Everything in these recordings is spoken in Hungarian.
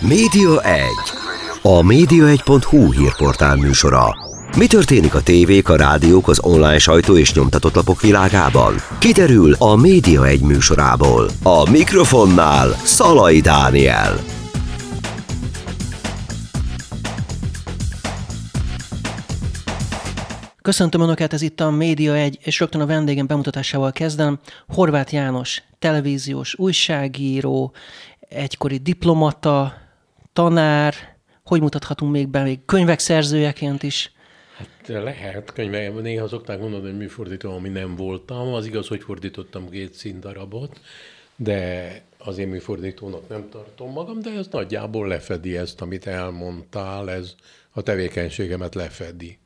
Média 1. A média1.hu hírportál műsora. Mi történik a tévék, a rádiók, az online sajtó és nyomtatott lapok világában? Kiderül a Média 1 műsorából. A mikrofonnál Szalai Dániel. Köszöntöm Önöket, ez itt a Média 1, és rögtön a vendégem bemutatásával kezdem. Horváth János, televíziós újságíró, egykori diplomata, tanár, hogy mutathatunk még be, még könyvek szerzőjeként is? Hát lehet, könyvek, néha szokták mondani, hogy műfordító, ami nem voltam. Az igaz, hogy fordítottam két színdarabot, de az én műfordítónak nem tartom magam, de ez nagyjából lefedi ezt, amit elmondtál, ez a tevékenységemet lefedi.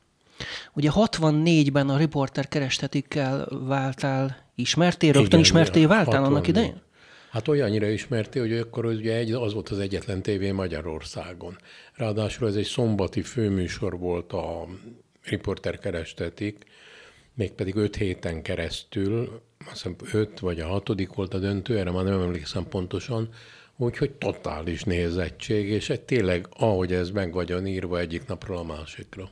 Ugye 64-ben a riporter kerestetikkel váltál ismerté, rögtön Igen, ismerté váltál 64. annak idején? Hát olyannyira ismerté, hogy akkor ugye egy, az volt az egyetlen tévé Magyarországon. Ráadásul ez egy szombati főműsor volt a riporter kerestetik, mégpedig öt héten keresztül, azt hiszem öt vagy a hatodik volt a döntő, erre már nem emlékszem pontosan, úgyhogy totális nézettség, és egy tényleg, ahogy ez meg vagyon írva egyik napról a másikra.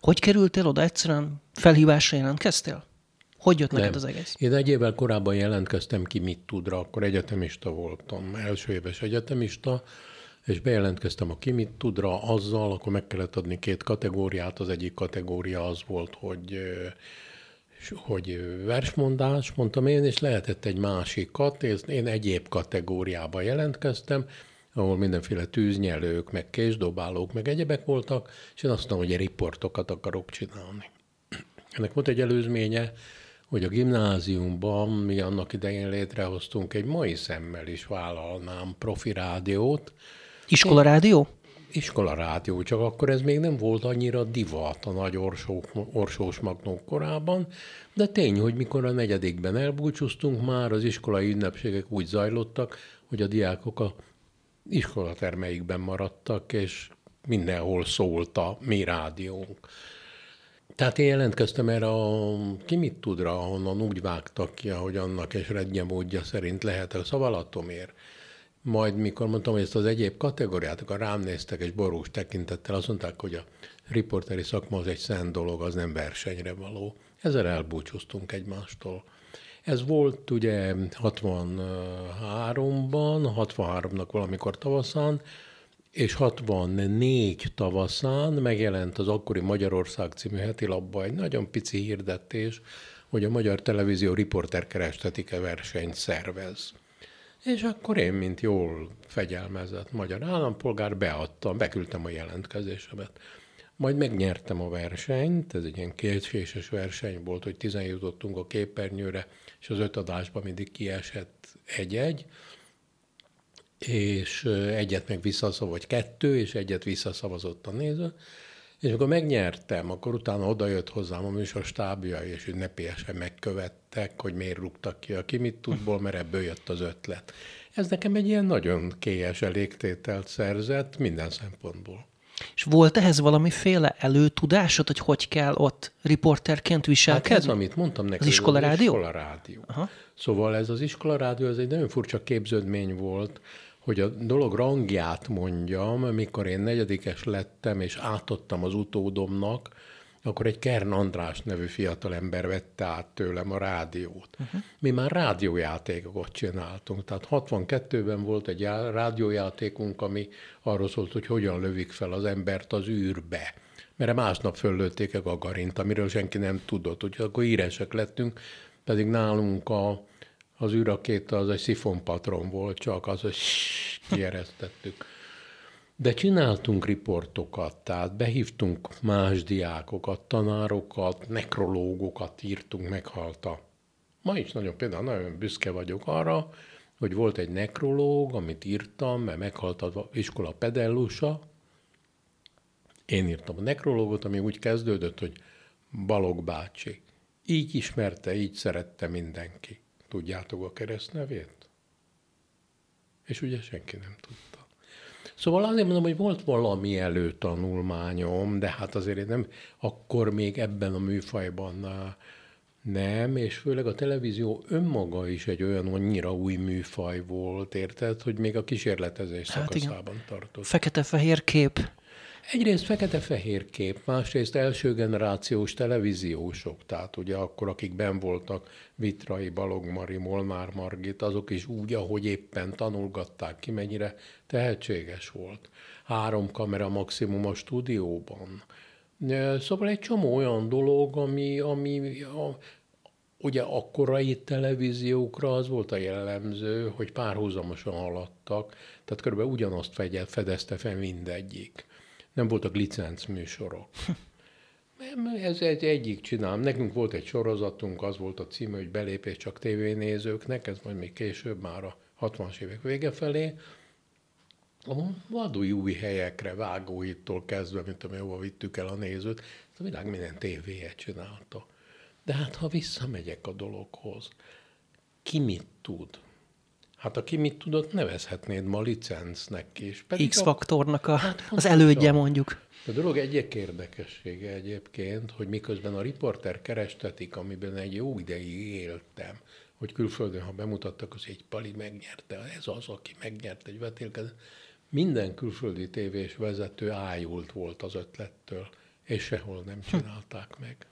Hogy kerültél oda egyszerűen? Felhívásra jelentkeztél? Hogy jött neked az egész? Én egy évvel korábban jelentkeztem ki Mit Tudra, akkor egyetemista voltam, első éves egyetemista, és bejelentkeztem a Ki Mit Tudra azzal, akkor meg kellett adni két kategóriát. Az egyik kategória az volt, hogy hogy versmondás, mondtam én, és lehetett egy másikat, és én egyéb kategóriába jelentkeztem, ahol mindenféle tűznyelők, meg késdobálók, meg egyebek voltak, és én azt mondtam, hogy riportokat akarok csinálni. Ennek volt egy előzménye, hogy a gimnáziumban mi annak idején létrehoztunk egy mai szemmel is vállalnám profi rádiót. Iskola rádió? Iskola rádió, csak akkor ez még nem volt annyira divat a nagy orsó, orsós magnók korában, de tény, hogy mikor a negyedikben elbúcsúztunk már, az iskolai ünnepségek úgy zajlottak, hogy a diákok a iskolatermeikben maradtak, és mindenhol szólt a mi rádiónk. Tehát én jelentkeztem erre a ki mit tudra, ahonnan úgy vágtak ki, ahogy annak és módja szerint lehet a szavalatomért. Majd mikor mondtam, hogy ezt az egyéb kategóriát, akkor rám néztek és borús tekintettel, azt mondták, hogy a riporteri szakma az egy szent dolog, az nem versenyre való. Ezzel elbúcsúztunk egymástól. Ez volt ugye 63-ban, 63-nak valamikor tavaszán, és 64 tavaszán megjelent az akkori Magyarország című heti labba egy nagyon pici hirdetés, hogy a Magyar Televízió riporter kerestetike versenyt szervez. És akkor én, mint jól fegyelmezett magyar állampolgár, beadtam, beküldtem a jelentkezésemet. Majd megnyertem a versenyt, ez egy ilyen kétséses verseny volt, hogy tizen jutottunk a képernyőre, és az öt adásban mindig kiesett egy-egy, és egyet meg visszaszavazott, vagy kettő, és egyet visszaszavazott a néző. És amikor megnyertem, akkor utána odajött hozzám a műsor stábja, és ünnepélyesen megkövettek, hogy miért rúgtak ki a ki mit tudból, mert ebből jött az ötlet. Ez nekem egy ilyen nagyon kélyes elégtételt szerzett minden szempontból. És volt ehhez valamiféle előtudásod, hogy hogy kell ott riporterként viselkedni? Hát ez, amit mondtam neked. Az iskola rádió? iskola rádió. Aha. Szóval ez az iskola rádió, ez egy nagyon furcsa képződmény volt, hogy a dolog rangját mondjam, mikor én negyedikes lettem, és átadtam az utódomnak, akkor egy Kern András nevű fiatalember vette át tőlem a rádiót. Uh-huh. Mi már rádiójátékokat csináltunk, tehát 62-ben volt egy rádiójátékunk, ami arról szólt, hogy hogyan lövik fel az embert az űrbe. Mert másnap föllőtték a Gagarint, amiről senki nem tudott, úgyhogy akkor íresek lettünk, pedig nálunk a az űrakéta az egy szifonpatron volt, csak az, hogy kieresztettük. De csináltunk riportokat, tehát behívtunk más diákokat, tanárokat, nekrológokat írtunk, meghalta. Ma is nagyon például nagyon büszke vagyok arra, hogy volt egy nekrológ, amit írtam, mert meghalt az iskola pedellusa. Én írtam a nekrológot, ami úgy kezdődött, hogy Balog bácsi. Így ismerte, így szerette mindenki. Tudjátok a keresztnevét? És ugye senki nem tudta. Szóval azért mondom, hogy volt valami előtanulmányom, de hát azért én nem, akkor még ebben a műfajban Nem, és főleg a televízió önmaga is egy olyan annyira új műfaj volt, érted, hogy még a kísérletezés hát szakaszában igen. tartott. Fekete-fehér kép. Egyrészt fekete-fehér kép, másrészt első generációs televíziósok, tehát ugye akkor, akik ben voltak, Vitrai, Balogmari, Molnár Margit, azok is úgy, ahogy éppen tanulgatták ki, mennyire tehetséges volt. Három kamera maximum a stúdióban. Szóval egy csomó olyan dolog, ami, ami a, ugye a televíziókra az volt a jellemző, hogy párhuzamosan haladtak, tehát körülbelül ugyanazt fedezte fel mindegyik nem voltak licenc műsorok. Ez egy egyik csinálom. Nekünk volt egy sorozatunk, az volt a címe, hogy belépés csak tévénézőknek, ez majd még később, már a 60-as évek vége felé. A vadúj új helyekre, vágóittól kezdve, mint hova vittük el a nézőt, a világ minden tévéje csinálta. De hát, ha visszamegyek a dologhoz, ki mit tud? Hát aki mit tudott, nevezhetnéd ma licencnek is. X-faktornak a, hát, az elődje mondjuk. A dolog egyik érdekessége egyébként, hogy miközben a riporter kerestetik, amiben egy jó ideig éltem, hogy külföldön, ha bemutattak, az egy pali megnyerte, ez az, aki megnyert egy vetélkezést. Minden külföldi tévés vezető ájult volt az ötlettől, és sehol nem csinálták meg.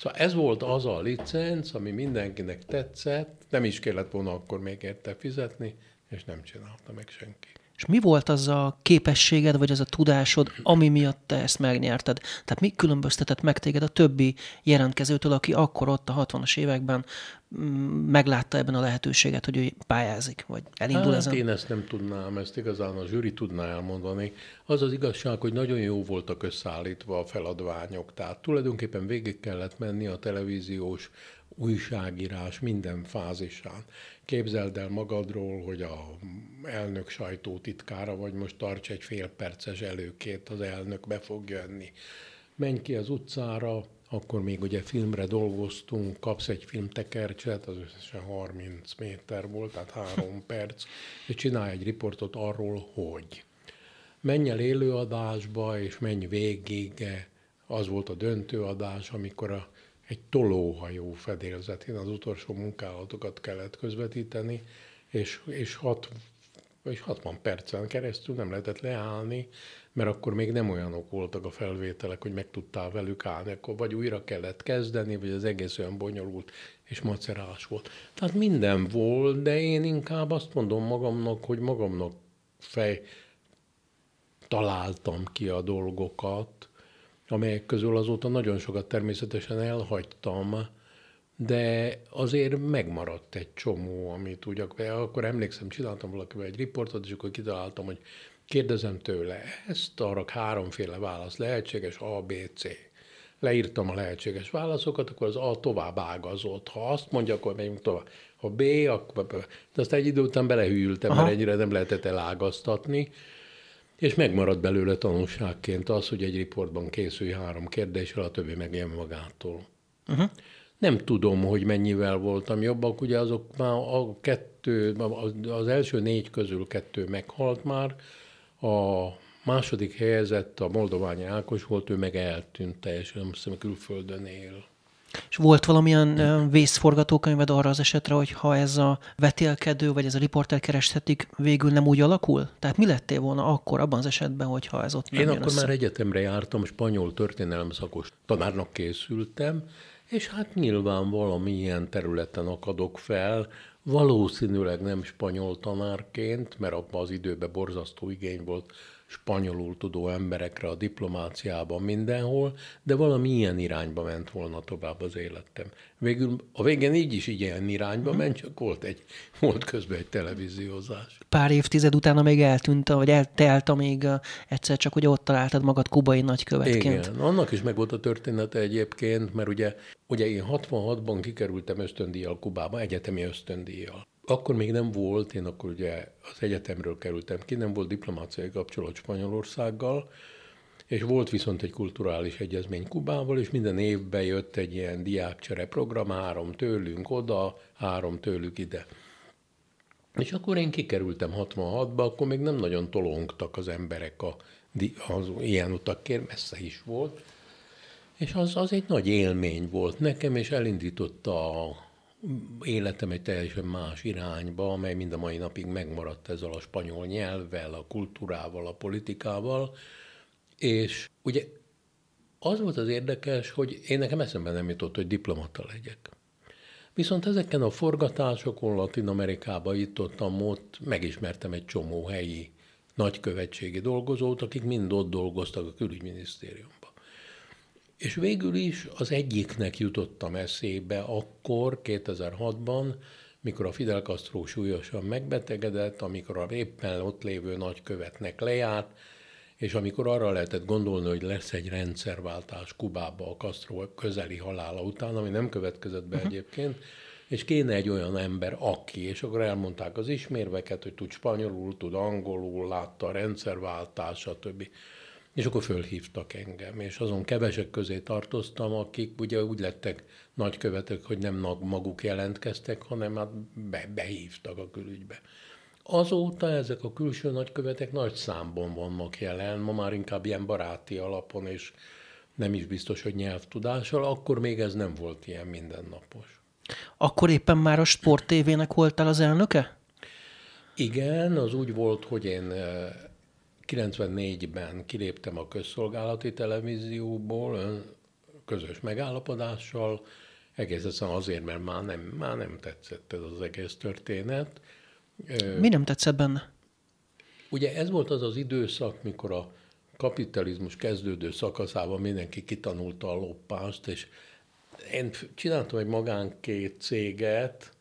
Szóval ez volt az a licenc, ami mindenkinek tetszett, nem is kellett volna akkor még érte fizetni, és nem csinálta meg senki. És mi volt az a képességed, vagy az a tudásod, ami miatt te ezt megnyerted? Tehát mi különböztetett meg téged a többi jelentkezőtől, aki akkor ott a 60-as években mm, meglátta ebben a lehetőséget, hogy ő pályázik, vagy elindul hát ezen? én ezt nem tudnám, ezt igazán a zsűri tudná elmondani. Az az igazság, hogy nagyon jó voltak összeállítva a feladványok, tehát tulajdonképpen végig kellett menni a televíziós újságírás minden fázisán. Képzeld el magadról, hogy a elnök sajtótitkára vagy, most tarts egy fél perces előkét, az elnök be fog jönni. Menj ki az utcára, akkor még ugye filmre dolgoztunk, kapsz egy filmtekercset, az összesen 30 méter volt, tehát három perc, és csinálj egy riportot arról, hogy. Menj el élőadásba, és menj végig, az volt a döntőadás, amikor a egy tolóhajó fedélzetén az utolsó munkálatokat kellett közvetíteni, és, és, hat, és 60 percen keresztül nem lehetett leállni, mert akkor még nem olyanok voltak a felvételek, hogy meg tudtál velük állni, akkor vagy újra kellett kezdeni, vagy az egész olyan bonyolult és macerás volt. Tehát minden volt, de én inkább azt mondom magamnak, hogy magamnak fej találtam ki a dolgokat, amelyek közül azóta nagyon sokat természetesen elhagytam, de azért megmaradt egy csomó, amit úgy akkor emlékszem, csináltam valakivel egy riportot, és akkor kitaláltam, hogy kérdezem tőle, ezt arra háromféle válasz lehetséges, A, B, C. Leírtam a lehetséges válaszokat, akkor az A tovább ágazott. Ha azt mondja, akkor megyünk tovább. Ha B, akkor... De aztán egy idő után belehűltem, Aha. mert ennyire nem lehetett elágaztatni. És megmarad belőle tanulságként az, hogy egy riportban készülj három kérdéssel, a többi megjön magától. Uh-huh. Nem tudom, hogy mennyivel voltam jobbak, ugye azok már a kettő, az első négy közül kettő meghalt már, a második helyezett a Moldoványi Ákos volt, ő meg eltűnt teljesen, azt hiszem külföldön él. És volt valamilyen vészforgatókönyved arra az esetre, hogy ha ez a vetélkedő, vagy ez a riporter kereshetik, végül nem úgy alakul? Tehát mi lettél volna akkor abban az esetben, hogyha ez ott nem Én akkor össze? már egyetemre jártam, spanyol történelem szakos tanárnak készültem, és hát nyilván valamilyen területen akadok fel, valószínűleg nem spanyol tanárként, mert abban az időben borzasztó igény volt spanyolul tudó emberekre a diplomáciában mindenhol, de valami ilyen irányba ment volna tovább az életem. Végül a végén így is ilyen irányba ment, csak volt, egy, volt közben egy televíziózás. Pár évtized utána még eltűnt, vagy eltelt, amíg egyszer csak ugye ott találtad magad kubai nagykövetként. Igen, annak is meg volt a története egyébként, mert ugye, ugye én 66-ban kikerültem ösztöndíjjal Kubába, egyetemi ösztöndíjjal akkor még nem volt, én akkor ugye az egyetemről kerültem ki, nem volt diplomáciai kapcsolat Spanyolországgal, és volt viszont egy kulturális egyezmény Kubával, és minden évben jött egy ilyen diákcsere program, három tőlünk oda, három tőlük ide. És akkor én kikerültem 66-ba, akkor még nem nagyon tolongtak az emberek a, az ilyen utakért, messze is volt. És az, az egy nagy élmény volt nekem, és elindította a életem egy teljesen más irányba, amely mind a mai napig megmaradt ezzel a spanyol nyelvvel, a kultúrával, a politikával, és ugye az volt az érdekes, hogy én nekem eszembe nem jutott, hogy diplomata legyek. Viszont ezeken a forgatásokon Latin Amerikába itt ott, megismertem egy csomó helyi nagykövetségi dolgozót, akik mind ott dolgoztak a külügyminisztériumban. És végül is az egyiknek jutottam eszébe akkor, 2006-ban, mikor a Fidel Castro súlyosan megbetegedett, amikor a éppen ott lévő nagykövetnek lejárt, és amikor arra lehetett gondolni, hogy lesz egy rendszerváltás Kubába a Castro közeli halála után, ami nem következett be uh-huh. egyébként, és kéne egy olyan ember, aki, és akkor elmondták az ismérveket, hogy tud spanyolul, tud angolul, látta a rendszerváltás, stb. És akkor fölhívtak engem, és azon kevesek közé tartoztam, akik ugye úgy lettek nagykövetek, hogy nem maguk jelentkeztek, hanem hát be, behívtak a külügybe. Azóta ezek a külső nagykövetek nagy számban vannak jelen, ma már inkább ilyen baráti alapon, és nem is biztos, hogy nyelvtudással, akkor még ez nem volt ilyen mindennapos. Akkor éppen már a Sport TV-nek voltál az elnöke? Igen, az úgy volt, hogy én 94-ben kiléptem a közszolgálati televízióból, közös megállapodással, egész egyszerűen azért, mert már nem, már nem tetszett ez az egész történet. Mi nem tetszett benne? Ugye ez volt az az időszak, mikor a kapitalizmus kezdődő szakaszában mindenki kitanulta a loppást, és én csináltam egy magánkét céget,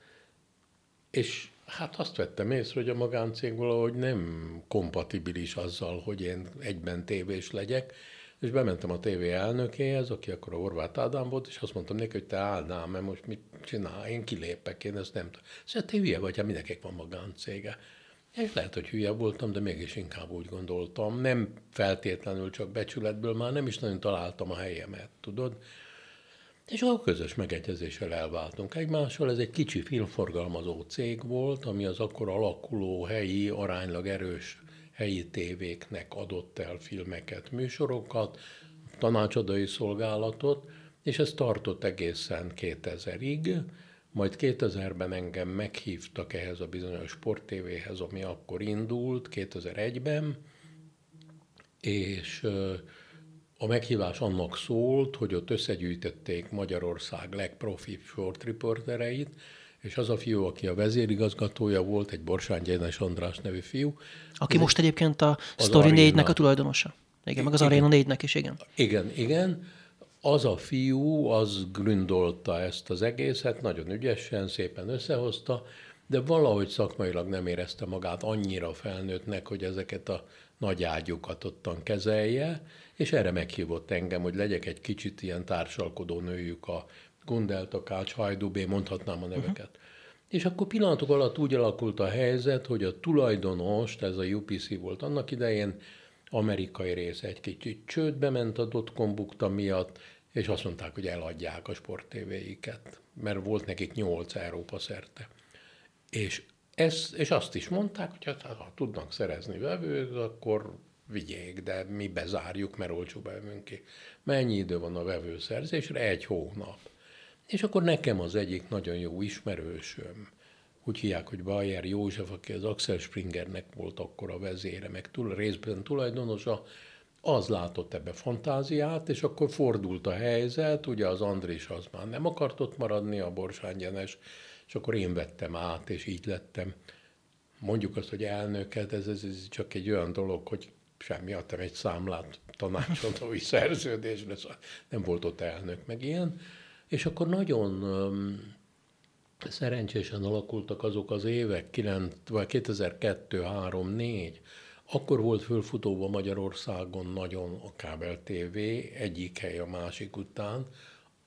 és Hát azt vettem észre, hogy a magáncég valahogy nem kompatibilis azzal, hogy én egyben tévés legyek, és bementem a tévé elnökéhez, aki akkor a Horváth Ádám volt, és azt mondtam neki, hogy te állnál, mert most mit csinál, én kilépek, én ezt nem tudom. Szóval te hülye vagy, hát mindenkinek van magáncége. És lehet, hogy hülye voltam, de mégis inkább úgy gondoltam. Nem feltétlenül csak becsületből, már nem is nagyon találtam a helyemet, tudod? És a közös megegyezéssel elváltunk egymással. Ez egy kicsi filmforgalmazó cég volt, ami az akkor alakuló helyi, aránylag erős helyi tévéknek adott el filmeket, műsorokat, tanácsadói szolgálatot, és ez tartott egészen 2000-ig, majd 2000-ben engem meghívtak ehhez a bizonyos sporttévéhez, ami akkor indult, 2001-ben, és a meghívás annak szólt, hogy ott összegyűjtötték Magyarország legprofibb short riportereit, és az a fiú, aki a vezérigazgatója volt, egy Borsány Gyenes András nevű fiú. Aki most egyébként a Story 4-nek a tulajdonosa. Igen, meg az igen. Arena 4-nek is, igen. Igen, igen. Az a fiú, az gründolta ezt az egészet, nagyon ügyesen, szépen összehozta, de valahogy szakmailag nem érezte magát annyira felnőttnek, hogy ezeket a nagy ágyukat ottan kezelje, és erre meghívott engem, hogy legyek egy kicsit ilyen társalkodó nőjük a Gundelt, a Kács, Hajdubé, mondhatnám a neveket. Uh-huh. És akkor pillanatok alatt úgy alakult a helyzet, hogy a tulajdonos, ez a UPC volt annak idején, amerikai része egy kicsit csődbe ment a dotcom bukta miatt, és azt mondták, hogy eladják a sporttévéiket, mert volt nekik nyolc Európa szerte. És, ez, és azt is mondták, hogy hát, ha tudnak szerezni vevőt, akkor vigyék, de mi bezárjuk, mert olcsóbb vevünk ki. Mennyi idő van a vevőszerzésre? Egy hónap. És akkor nekem az egyik nagyon jó ismerősöm, úgy hívják, hogy Bayer József, aki az Axel Springernek volt akkor a vezére, meg túl, részben tulajdonosa, az látott ebbe fantáziát, és akkor fordult a helyzet, ugye az Andris az már nem akart ott maradni, a Borsánygyenes, és akkor én vettem át, és így lettem. Mondjuk azt, hogy elnöket, ez, ez, ez csak egy olyan dolog, hogy semmi, adtam egy számlát tanácsadói szerződésre, szóval nem volt ott elnök, meg ilyen. És akkor nagyon um, szerencsésen alakultak azok az évek, 9, vagy 2002, 3, 4, akkor volt fölfutóba Magyarországon nagyon a kábel TV, egyik hely a másik után,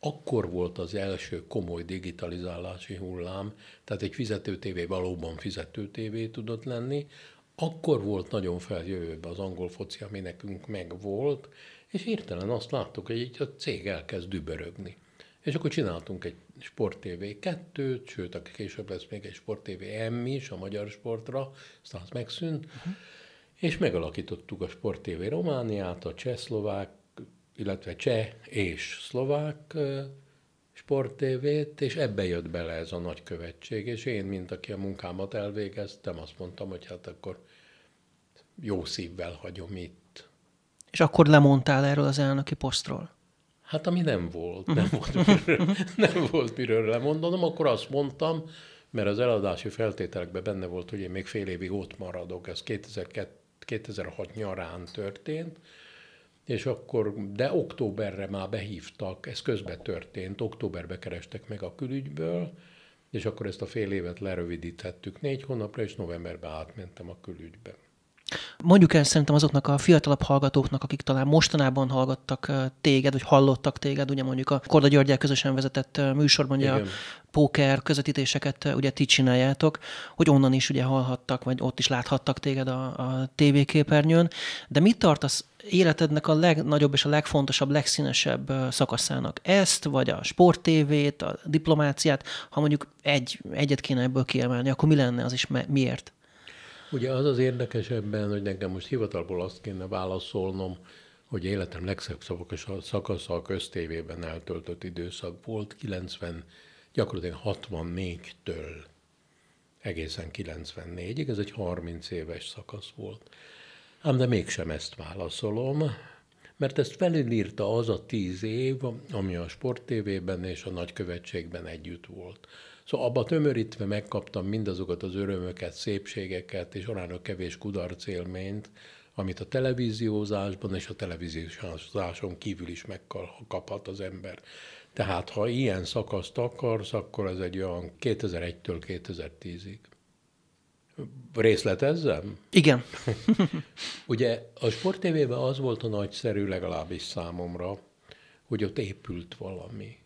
akkor volt az első komoly digitalizálási hullám, tehát egy fizetőtévé valóban fizetőtévé tudott lenni, akkor volt nagyon feljövőbe az angol foci, ami nekünk megvolt, és hirtelen azt láttuk, hogy így a cég elkezd dübörögni. És akkor csináltunk egy Sport TV 2 sőt, aki később lesz még egy Sport TV M is a magyar sportra, aztán az megszűnt, uh-huh. és megalakítottuk a Sport TV Romániát, a csehszlovák illetve cseh és szlovák sporttévét, és ebbe jött bele ez a nagykövetség, és én, mint aki a munkámat elvégeztem, azt mondtam, hogy hát akkor jó szívvel hagyom itt. És akkor lemondtál erről az elnöki posztról? Hát ami nem volt, nem volt, miről, nem volt miről lemondanom, akkor azt mondtam, mert az eladási feltételekben benne volt, hogy én még fél évig ott maradok, ez 2002, 2006 nyarán történt, és akkor, de októberre már behívtak, ez közben történt, októberbe kerestek meg a külügyből, és akkor ezt a fél évet lerövidíthettük négy hónapra, és novemberben átmentem a külügybe. Mondjuk el szerintem azoknak a fiatalabb hallgatóknak, akik talán mostanában hallgattak téged, vagy hallottak téged, ugye mondjuk a Korda Györgyel közösen vezetett műsorban, ugye Igen. a póker közvetítéseket ugye ti csináljátok, hogy onnan is ugye hallhattak, vagy ott is láthattak téged a, a tévéképernyőn. De mit tartasz életednek a legnagyobb és a legfontosabb, legszínesebb szakaszának? Ezt, vagy a sporttévét, a diplomáciát? Ha mondjuk egy, egyet kéne ebből kiemelni, akkor mi lenne az is, miért? Ugye az az érdekes ebben, hogy nekem most hivatalból azt kéne válaszolnom, hogy életem legszebb szakasza a köztévében eltöltött időszak volt, 90, gyakorlatilag 64-től egészen 94-ig, ez egy 30 éves szakasz volt. Ám de mégsem ezt válaszolom, mert ezt felülírta az a tíz év, ami a sporttévében és a nagykövetségben együtt volt. Szóval abba tömörítve megkaptam mindazokat az örömöket, szépségeket és aránylag kevés kudarc élményt, amit a televíziózásban és a televíziózáson kívül is megkaphat az ember. Tehát ha ilyen szakaszt akarsz, akkor ez egy olyan 2001-től 2010-ig. Részletezzem? Igen. Ugye a Sport TV-ben az volt a nagyszerű, legalábbis számomra, hogy ott épült valami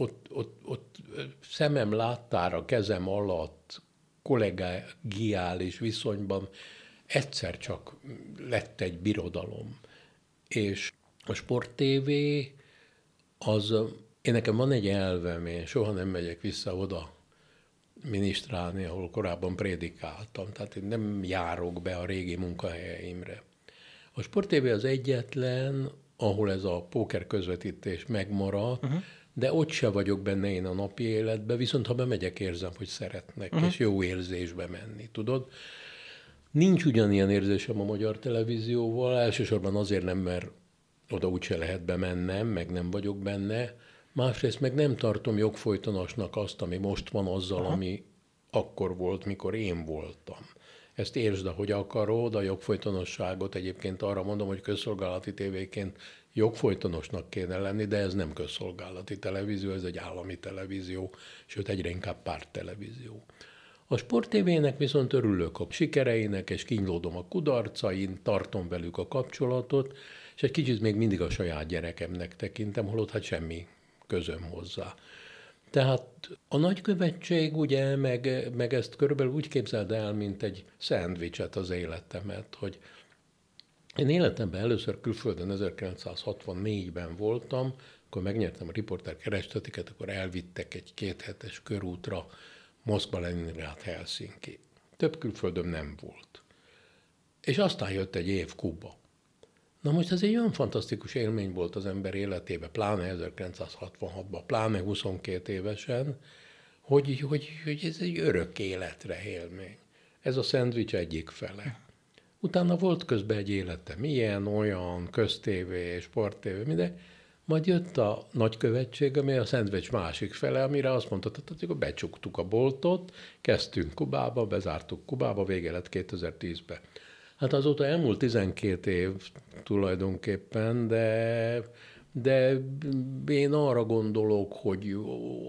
ott, ott, ott szemem láttára, kezem alatt, kollegiális viszonyban egyszer csak lett egy birodalom. És a Sport TV az, én nekem van egy elvem, én soha nem megyek vissza oda minisztrálni, ahol korábban prédikáltam. Tehát én nem járok be a régi munkahelyeimre. A Sport TV az egyetlen, ahol ez a póker közvetítés megmaradt, uh-huh de ott se vagyok benne én a napi életben, viszont ha bemegyek, érzem, hogy szeretnek, uh-huh. és jó érzésbe menni, tudod? Nincs ugyanilyen érzésem a magyar televízióval, elsősorban azért nem, mert oda úgyse lehet bemennem, meg nem vagyok benne, másrészt meg nem tartom jogfolytonosnak azt, ami most van azzal, uh-huh. ami akkor volt, mikor én voltam. Ezt értsd, ahogy akarod, a jogfolytonosságot egyébként arra mondom, hogy közszolgálati tévéként jogfolytonosnak kéne lenni, de ez nem közszolgálati televízió, ez egy állami televízió, sőt egyre inkább párttelevízió. A sporttévének viszont örülök a sikereinek, és kínlódom a kudarcain, tartom velük a kapcsolatot, és egy kicsit még mindig a saját gyerekemnek tekintem, holott hát semmi közöm hozzá. Tehát a nagykövetség ugye, meg, meg ezt körülbelül úgy képzeld el, mint egy szendvicset az életemet, hogy én életemben először külföldön 1964-ben voltam, akkor megnyertem a riporter kerestetiket, akkor elvittek egy kéthetes körútra Moszkva, Leningrad, Helsinki. Több külföldöm nem volt. És aztán jött egy év Kuba. Na most ez egy olyan fantasztikus élmény volt az ember életében, pláne 1966-ban, pláne 22 évesen, hogy, hogy, hogy ez egy örök életre élmény. Ez a szendvics egyik fele. Utána volt közben egy életem, ilyen, olyan, köztévé, sporttévé, minden. Majd jött a nagykövetség, ami a szendvics másik fele, amire azt mondta, hogy akkor becsuktuk a boltot, kezdtünk Kubába, bezártuk Kubába, vége lett 2010-ben. Hát azóta elmúlt 12 év tulajdonképpen, de, de én arra gondolok, hogy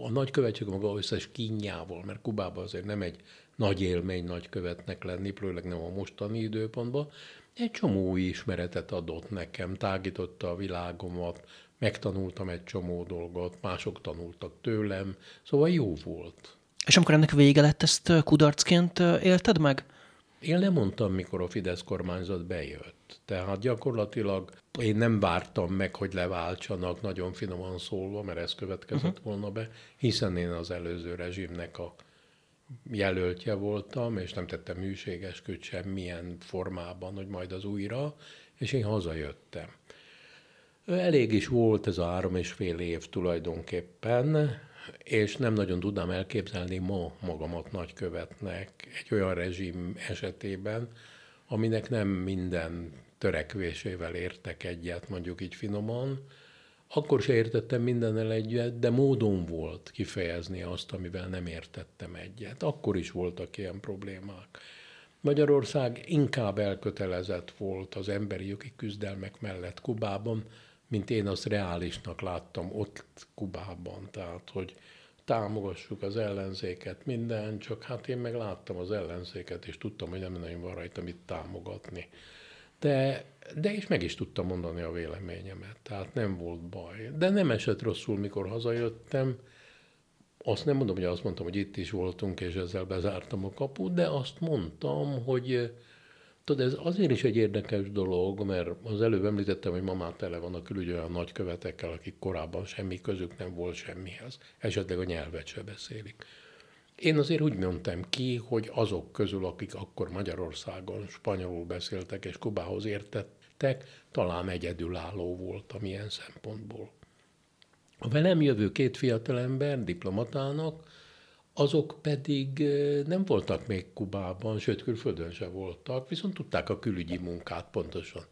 a nagykövetség maga összes kínjával, mert Kubában azért nem egy nagy élmény nagykövetnek lenni, főleg nem a mostani időpontban, egy csomó új ismeretet adott nekem, tágította a világomat, megtanultam egy csomó dolgot, mások tanultak tőlem, szóval jó volt. És amikor ennek vége lett, ezt kudarcként élted meg? Én nem mondtam, mikor a Fidesz kormányzat bejött. Tehát gyakorlatilag én nem vártam meg, hogy leváltsanak, nagyon finoman szólva, mert ez következett uh-huh. volna be, hiszen én az előző rezsimnek a jelöltje voltam, és nem tettem műségesküt semmilyen formában, hogy majd az újra, és én hazajöttem. Elég is volt ez a három és fél év tulajdonképpen, és nem nagyon tudnám elképzelni ma magamat nagykövetnek egy olyan rezsim esetében, aminek nem minden törekvésével értek egyet, mondjuk így finoman. Akkor se értettem mindennel egyet, de módon volt kifejezni azt, amivel nem értettem egyet. Akkor is voltak ilyen problémák. Magyarország inkább elkötelezett volt az emberi jogi küzdelmek mellett Kubában, mint én azt reálisnak láttam ott Kubában. Tehát, hogy támogassuk az ellenzéket, minden, csak hát én meg láttam az ellenzéket, és tudtam, hogy nem nagyon van rajta mit támogatni. De, de is meg is tudtam mondani a véleményemet, tehát nem volt baj. De nem esett rosszul, mikor hazajöttem. Azt nem mondom, hogy azt mondtam, hogy itt is voltunk, és ezzel bezártam a kaput, de azt mondtam, hogy Tudod, ez azért is egy érdekes dolog, mert az előbb említettem, hogy ma már tele van a külügy olyan nagykövetekkel, akik korábban semmi közük nem volt semmihez, esetleg a nyelvet se beszélik. Én azért úgy mondtam ki, hogy azok közül, akik akkor Magyarországon spanyolul beszéltek és Kubához értettek, talán egyedülálló voltam ilyen szempontból. A velem jövő két fiatalember diplomatának, azok pedig nem voltak még Kubában, sőt külföldön se voltak, viszont tudták a külügyi munkát pontosan.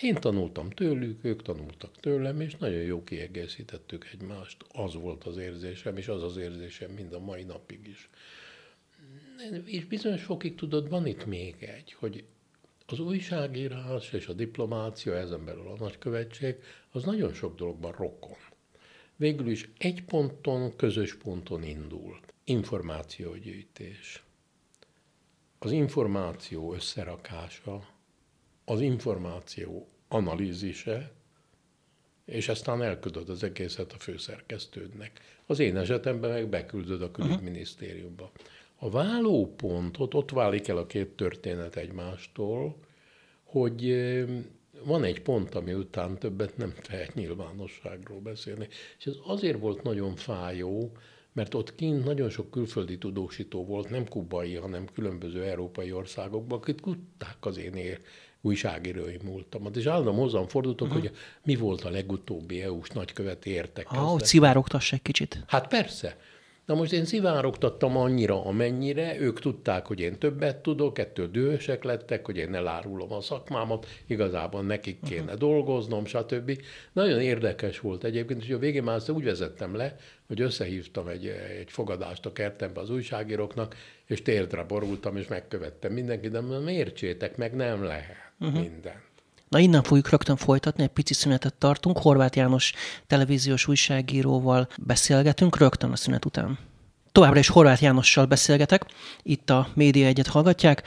Én tanultam tőlük, ők tanultak tőlem, és nagyon jó kiegészítettük egymást. Az volt az érzésem, és az az érzésem mind a mai napig is. És bizonyos fokig tudod, van itt még egy, hogy az újságírás és a diplomácia, ezen belül a nagykövetség, az nagyon sok dologban rokon. Végül is egy ponton, közös ponton indult információgyűjtés. Az információ összerakása, az információ analízise, és aztán elküldöd az egészet a főszerkesztődnek. Az én esetemben meg beküldöd a külügyminisztériumba. A vállópontot ott válik el a két történet egymástól, hogy van egy pont, ami után többet nem tehet nyilvánosságról beszélni. És ez azért volt nagyon fájó, mert ott kint nagyon sok külföldi tudósító volt, nem kubai, hanem különböző európai országokban, akik tudták az én ér, újságírói múltamat. És állandóan hozzám fordultok, uh-huh. hogy mi volt a legutóbbi EU-s nagyköveti értekezlet. Ah, hogy szivárogtass egy kicsit. Hát persze. Na most én szivárogtattam annyira, amennyire, ők tudták, hogy én többet tudok, ettől dühösek lettek, hogy én elárulom a szakmámat, igazából nekik kéne uh-huh. dolgoznom, stb. Nagyon érdekes volt egyébként, és a végén már úgy vezettem le, hogy összehívtam egy, egy fogadást a kertembe az újságíróknak, és térdre borultam, és megkövettem mindenkit, de miért csétek meg, nem lehet uh-huh. minden. Na innen fogjuk rögtön folytatni, egy pici szünetet tartunk. Horváth János televíziós újságíróval beszélgetünk rögtön a szünet után. Továbbra is Horváth Jánossal beszélgetek, itt a Média Egyet hallgatják,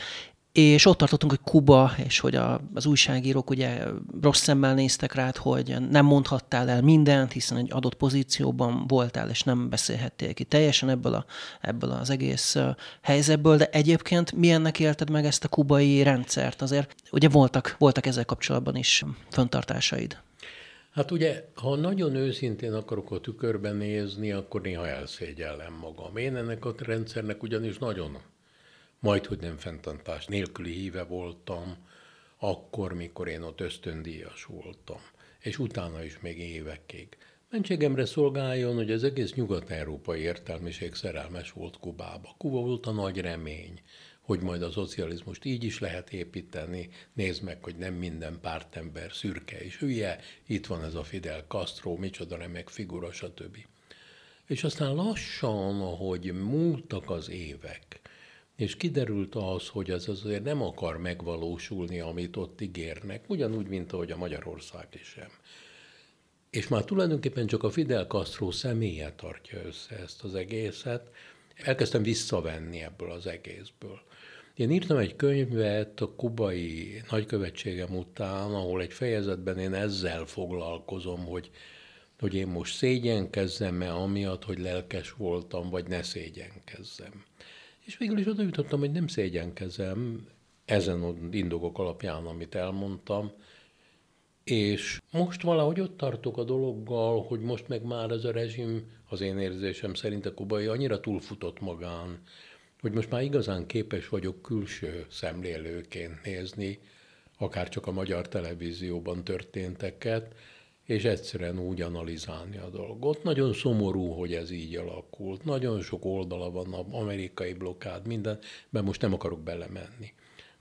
és ott tartottunk, hogy Kuba, és hogy a, az újságírók ugye rossz szemmel néztek rád, hogy nem mondhattál el mindent, hiszen egy adott pozícióban voltál, és nem beszélhettél ki teljesen ebből, a, ebből az egész helyzetből, de egyébként milyennek élted meg ezt a kubai rendszert? Azért ugye voltak, voltak ezzel kapcsolatban is föntartásaid. Hát ugye, ha nagyon őszintén akarok a tükörben nézni, akkor néha elszégyellem magam. Én ennek a rendszernek ugyanis nagyon majd, hogy nem fenntartás nélküli híve voltam, akkor, mikor én ott ösztöndíjas voltam, és utána is még évekig. Mentségemre szolgáljon, hogy az egész nyugat-európai értelmiség szerelmes volt Kubába. Kuba volt a nagy remény, hogy majd a szocializmust így is lehet építeni. Nézd meg, hogy nem minden pártember szürke és hülye, itt van ez a Fidel Castro, micsoda remek figura, stb. És aztán lassan, ahogy múltak az évek, és kiderült az, hogy ez azért nem akar megvalósulni, amit ott ígérnek, ugyanúgy, mint ahogy a Magyarország is sem. És már tulajdonképpen csak a Fidel Castro személye tartja össze ezt az egészet. Elkezdtem visszavenni ebből az egészből. Én írtam egy könyvet a kubai nagykövetségem után, ahol egy fejezetben én ezzel foglalkozom, hogy, hogy én most szégyenkezzem-e amiatt, hogy lelkes voltam, vagy ne szégyenkezzem. És végül is oda jutottam, hogy nem szégyenkezem ezen indokok alapján, amit elmondtam, és most valahogy ott tartok a dologgal, hogy most meg már ez a rezsim, az én érzésem szerint a kubai annyira túlfutott magán, hogy most már igazán képes vagyok külső szemlélőként nézni, akár csak a magyar televízióban történteket, és egyszerűen úgy analizálni a dolgot. Nagyon szomorú, hogy ez így alakult. Nagyon sok oldala van amerikai blokkád, minden, mert most nem akarok belemenni.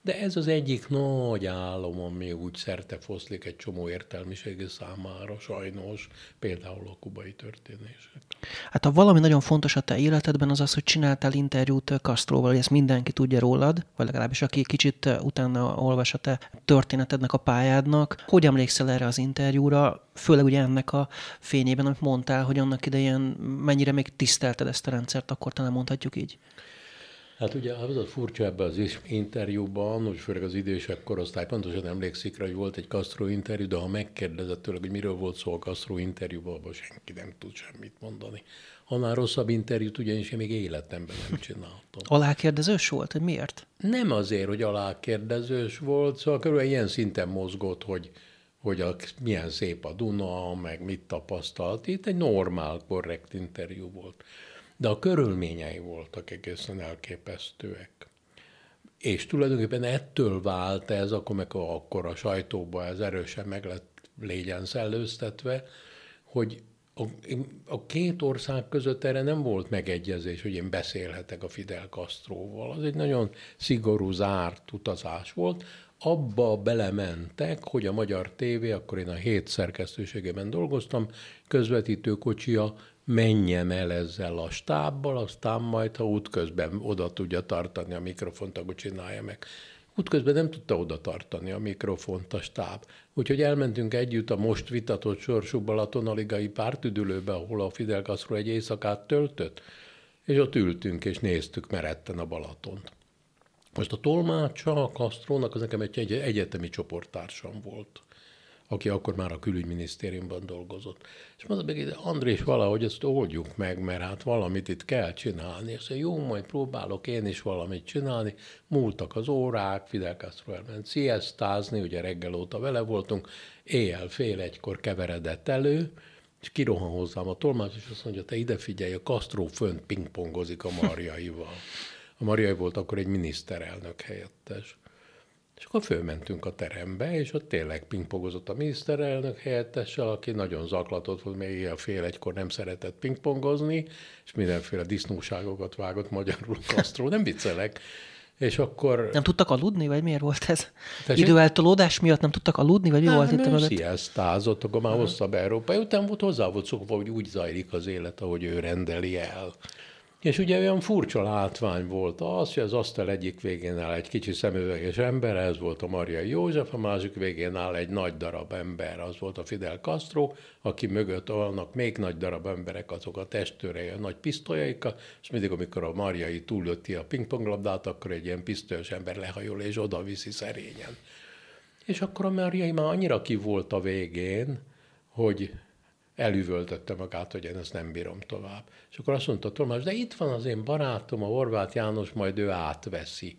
De ez az egyik nagy álom, ami úgy szerte foszlik egy csomó értelmiségi számára, sajnos, például a kubai történések. Hát ha valami nagyon fontos a te életedben, az az, hogy csináltál interjút Castroval, hogy ezt mindenki tudja rólad, vagy legalábbis aki kicsit utána olvas a te történetednek, a pályádnak. Hogy emlékszel erre az interjúra, főleg ugye ennek a fényében, amit mondtál, hogy annak idején mennyire még tisztelted ezt a rendszert, akkor talán mondhatjuk így? Hát ugye az a furcsa ebben az interjúban, hogy főleg az idősebb korosztály pontosan emlékszik rá, hogy volt egy Castro interjú, de ha megkérdezett tőle, hogy miről volt szó a Castro interjúban, abban senki nem tud semmit mondani. Annál rosszabb interjút ugyanis én még életemben nem csináltam. Alákérdezős volt, hogy miért? Nem azért, hogy alákérdezős volt, szóval körülbelül ilyen szinten mozgott, hogy, hogy a, milyen szép a Duna, meg mit tapasztalt. Itt egy normál, korrekt interjú volt de a körülményei voltak egészen elképesztőek. És tulajdonképpen ettől vált ez, akkor, meg akkor a sajtóban ez erősen meg lett légyen szellőztetve, hogy a, a két ország között erre nem volt megegyezés, hogy én beszélhetek a Fidel Castroval. Az egy nagyon szigorú, zárt utazás volt. Abba belementek, hogy a magyar tévé, akkor én a hét szerkesztőségében dolgoztam, közvetítőkocsia menjen el ezzel a stábbal, aztán majd, ha útközben oda tudja tartani a mikrofont, akkor csinálja meg. Útközben nem tudta oda tartani a mikrofont a stáb. Úgyhogy elmentünk együtt a most vitatott sorsú Balatonaligai pártüdülőbe, ahol a Fidel Castro egy éjszakát töltött, és ott ültünk és néztük meretten a Balatont. Most a tolmácsa a Castrónak az nekem egy egyetemi csoporttársam volt aki akkor már a külügyminisztériumban dolgozott. És mondta meg, Andrés, valahogy ezt oldjuk meg, mert hát valamit itt kell csinálni. És mondja, jó, majd próbálok én is valamit csinálni. Múltak az órák, Fidel Castro elment sziasztázni, ugye reggel óta vele voltunk, éjjel fél egykor keveredett elő, és kirohan hozzám a tolmács, és azt mondja, te ide figyelj, a Castro fönt pingpongozik a Marjaival. A Marjai volt akkor egy miniszterelnök helyettes. És akkor fölmentünk a terembe, és ott tényleg pingpongozott a miniszterelnök helyettessel, aki nagyon zaklatott volt, még ilyen fél egykor nem szeretett pingpongozni, és mindenféle disznóságokat vágott magyarul Castro, nem viccelek. És akkor... Nem tudtak aludni, vagy miért volt ez? Tessék? Időeltolódás miatt nem tudtak aludni, vagy mi nem, volt itt mögött? Sziasztázott, akkor már uh-huh. hosszabb Európa. Után volt hozzá volt szokva, hogy úgy zajlik az élet, ahogy ő rendeli el. És ugye olyan furcsa látvány volt az, hogy az asztal egyik végén áll egy kicsi szemüveges ember, ez volt a Maria József, a másik végén áll egy nagy darab ember, az volt a Fidel Castro, aki mögött vannak még nagy darab emberek, azok a testőrei, a nagy pisztolyaikkal, és mindig, amikor a Mariai túllötti a pingponglabdát, akkor egy ilyen pisztolyos ember lehajol és oda viszi szerényen. És akkor a Mariai már annyira ki volt a végén, hogy elüvöltötte magát, hogy én ezt nem bírom tovább. És akkor azt mondta Tomás, de itt van az én barátom, a Horváth János, majd ő átveszi.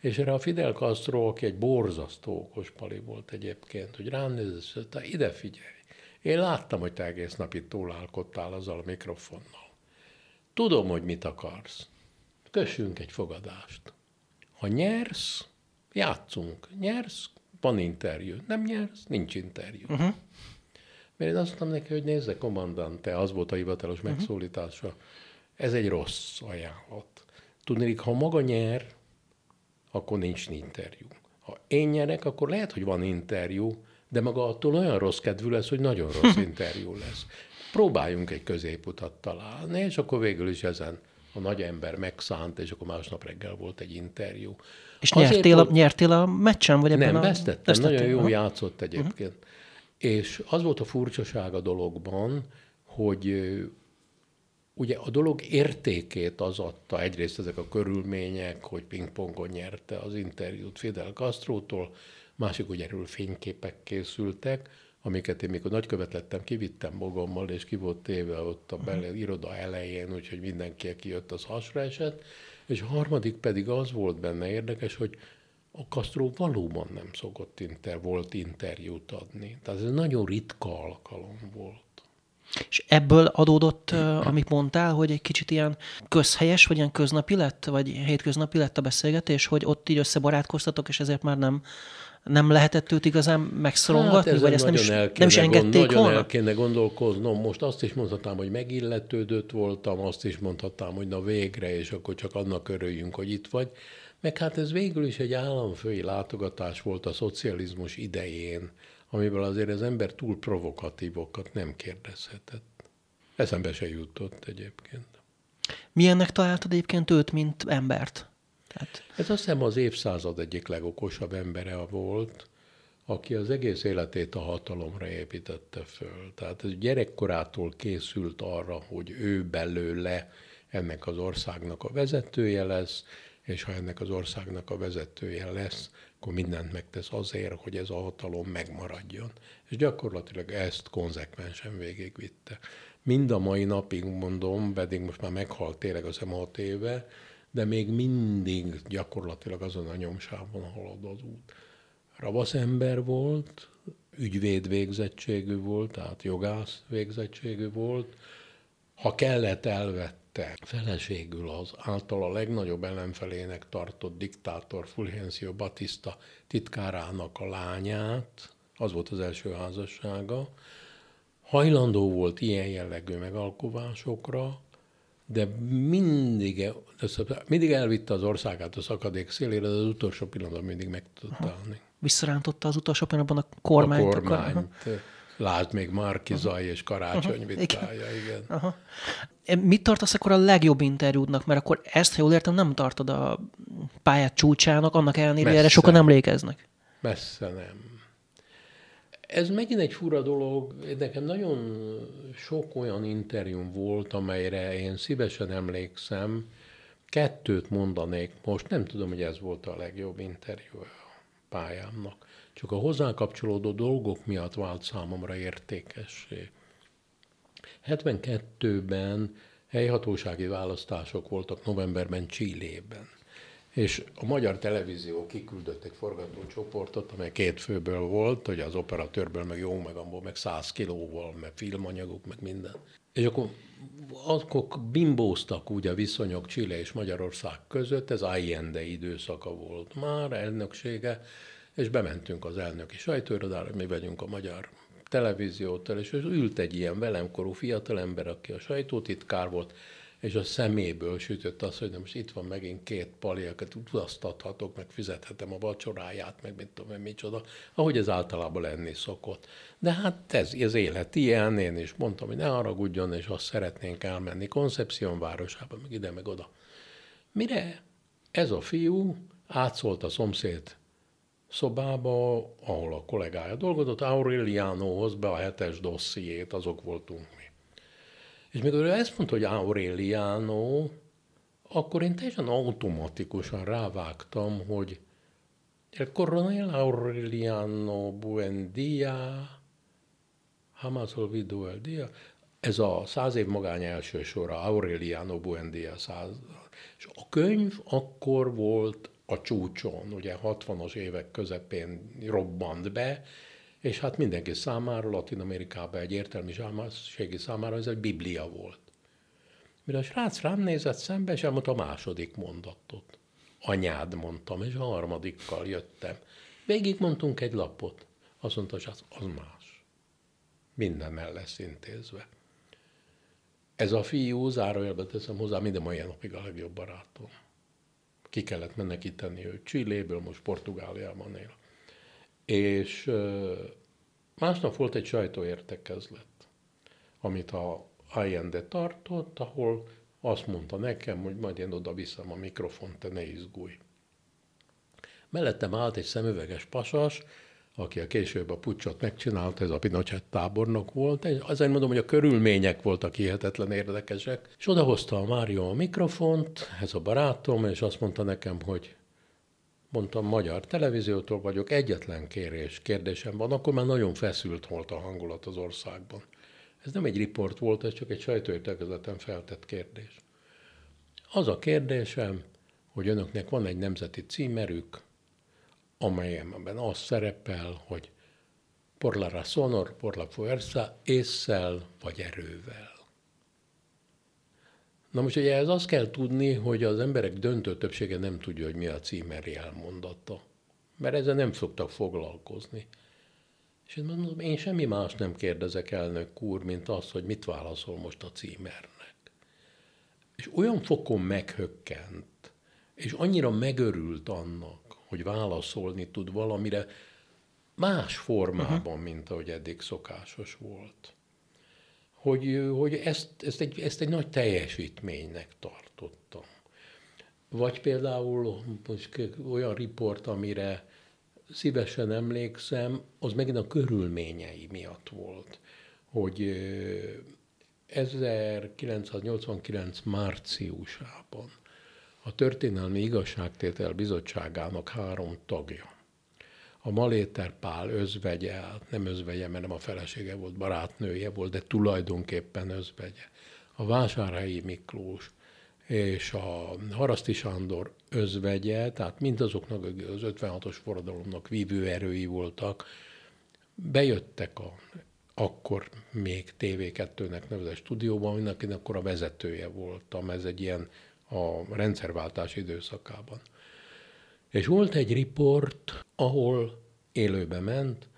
És erre a Fidel Castro, aki egy borzasztó okos pali volt egyébként, hogy rám nézett, ide figyelj. Én láttam, hogy te egész nap itt túlálkodtál azzal a mikrofonnal. Tudom, hogy mit akarsz. Kössünk egy fogadást. Ha nyersz, játszunk. Nyersz, van interjú. Nem nyersz, nincs interjú. Uh-huh. Mert én azt mondtam neki, hogy nézze, kommandante, az volt a hivatalos uh-huh. megszólítása. Ez egy rossz ajánlat. Tudnék, ha maga nyer, akkor nincs interjú. Ha én nyerek, akkor lehet, hogy van interjú, de maga attól olyan rossz kedvű lesz, hogy nagyon rossz interjú lesz. Próbáljunk egy középutat találni, és akkor végül is ezen a nagy ember megszánt, és akkor másnap reggel volt egy interjú. És Azért, nyertél, a, nyertél a meccsen, vagy ebben nem, a... vesztettem, vesztettem, nagyon jó játszott egyébként. Uh-huh. És az volt a furcsaság a dologban, hogy ugye a dolog értékét az adta egyrészt ezek a körülmények, hogy pingpongon nyerte az interjút Fidel Castro-tól, másik, hogy erről fényképek készültek, amiket én mikor nagykövet lettem, kivittem magammal, és ki volt téve ott a bele, mhm. iroda elején, úgyhogy mindenki, aki jött, az hasra esett. És a harmadik pedig az volt benne érdekes, hogy a Castro valóban nem szokott inter, volt interjút adni. Tehát ez nagyon ritka alkalom volt. És ebből adódott, amit mondtál, hogy egy kicsit ilyen közhelyes, vagy ilyen köznapi lett, vagy hétköznapi lett a beszélgetés, hogy ott így összebarátkoztatok, és ezért már nem, nem lehetett őt igazán megszorongatni, hát vagy ezt nem is, nem is engedték gond, volna? Nagyon el kéne gondolkoznom. Most azt is mondhatnám, hogy megilletődött voltam, azt is mondhatnám, hogy na végre, és akkor csak annak örüljünk, hogy itt vagy. Meg hát ez végül is egy államfői látogatás volt a szocializmus idején, amiből azért az ember túl provokatívokat nem kérdezhetett. Eszembe se jutott egyébként. Milyennek találtad egyébként őt, mint embert? Tehát... Ez azt hiszem az évszázad egyik legokosabb embere volt, aki az egész életét a hatalomra építette föl. Tehát ez gyerekkorától készült arra, hogy ő belőle ennek az országnak a vezetője lesz, és ha ennek az országnak a vezetője lesz, akkor mindent megtesz azért, hogy ez a hatalom megmaradjon. És gyakorlatilag ezt konzekvensen végigvitte. Mind a mai napig mondom, pedig most már meghalt tényleg az hat éve, de még mindig gyakorlatilag azon a nyomsávon halad az út. Ravasz ember volt, ügyvéd végzettségű volt, tehát jogász végzettségű volt. Ha kellett, elvette feleségül az által a legnagyobb ellenfelének tartott diktátor Fulgencio Batista titkárának a lányát, az volt az első házassága, hajlandó volt ilyen jellegű megalkovásokra, de mindig, mindig elvitte az országát a szakadék szélére, de az utolsó pillanatban mindig meg tudott állni. Visszarántotta az utolsó pillanatban a kormányt. A kormányt. Akkor, Lásd még Márkizai és Karácsony uh-huh. vitája, igen. igen. Uh-huh. Mit tartasz akkor a legjobb interjúdnak? Mert akkor ezt, ha jól értem, nem tartod a pályát csúcsának, annak ellenére erre sokan emlékeznek. Messze nem ez megint egy fura dolog. Nekem nagyon sok olyan interjúm volt, amelyre én szívesen emlékszem. Kettőt mondanék most, nem tudom, hogy ez volt a legjobb interjú a pályámnak. Csak a hozzá kapcsolódó dolgok miatt vált számomra értékessé. 72-ben helyhatósági választások voltak novemberben Csillében és a magyar televízió kiküldött egy forgatócsoportot, amely két főből volt, hogy az operatőrből, meg jó, meg abból, meg száz kilóval, meg filmanyagok, meg minden. És akkor, akkor bimbóztak úgy a viszonyok Chile és Magyarország között, ez Allende időszaka volt már, elnöksége, és bementünk az elnöki sajtóirodára, mi vagyunk a magyar televíziótól, és ült egy ilyen velemkorú fiatalember, aki a sajtótitkár volt, és a szeméből sütött az, hogy nem most itt van megint két pali, akiket utaztathatok, meg fizethetem a vacsoráját, meg mit tudom én micsoda, ahogy ez általában lenni szokott. De hát ez, ez élet ilyen, én is mondtam, hogy ne haragudjon, és azt szeretnénk elmenni Koncepción városába, meg ide, meg oda. Mire ez a fiú átszólt a szomszéd szobába, ahol a kollégája dolgozott, Aurelianohoz be a hetes dossziét, azok voltunk mi. És mikor ő ezt mondta, hogy Aureliano, akkor én teljesen automatikusan rávágtam, hogy el coronel Aureliano Buendia, jamás olvidó el dia, ez a száz év magány első sora, Aureliano Buendia száz. És a könyv akkor volt a csúcson, ugye 60-as évek közepén robbant be, és hát mindenki számára, Latin Amerikában egy értelmiségi számára ez egy biblia volt. Mire a srác rám nézett szembe, és elmondta a második mondatot. Anyád mondtam, és a harmadikkal jöttem. Végig mondtunk egy lapot. Azt mondta, hogy az, az más. Minden el lesz intézve. Ez a fiú, zárójelbe teszem hozzá, minden mai napig a legjobb barátom. Ki kellett menekíteni őt Csilléből, most Portugáliában él és másnap volt egy sajtóértekezlet, amit a Allende tartott, ahol azt mondta nekem, hogy majd én oda viszem a mikrofont, te ne izgulj. Mellettem állt egy szemüveges pasas, aki a később a pucsot megcsinálta, ez a Pinochet tábornok volt. Azért mondom, hogy a körülmények voltak hihetetlen érdekesek. És odahozta a Mário a mikrofont, ez a barátom, és azt mondta nekem, hogy mondtam, magyar televíziótól vagyok, egyetlen kérés, kérdésem van, akkor már nagyon feszült volt a hangulat az országban. Ez nem egy riport volt, ez csak egy sajtóértekezleten feltett kérdés. Az a kérdésem, hogy önöknek van egy nemzeti címerük, amelyemben az szerepel, hogy por la razón or por la fuerza, észsel vagy erővel. Na most ugye ez azt kell tudni, hogy az emberek döntő többsége nem tudja, hogy mi a címeri elmondata. Mert ezzel nem szoktak foglalkozni. És én mondom, én semmi más nem kérdezek elnök úr, mint az, hogy mit válaszol most a címernek. És olyan fokon meghökkent, és annyira megörült annak, hogy válaszolni tud valamire más formában, uh-huh. mint ahogy eddig szokásos volt hogy, hogy ezt, ezt, egy, ezt egy nagy teljesítménynek tartottam. Vagy például olyan riport, amire szívesen emlékszem, az megint a körülményei miatt volt, hogy 1989 márciusában a Történelmi Igazságtétel Bizottságának három tagja, a Maléter Pál özvegye, hát nem özvegye, mert nem a felesége volt, barátnője volt, de tulajdonképpen özvegye. A Vásárhelyi Miklós és a Haraszti Sándor özvegye, tehát mindazoknak az 56-os forradalomnak vívő erői voltak, bejöttek a akkor még TV2-nek nevezett stúdióban, mindenkinek akkor a vezetője voltam, ez egy ilyen a rendszerváltás időszakában. És volt egy riport, ahol élőbe ment,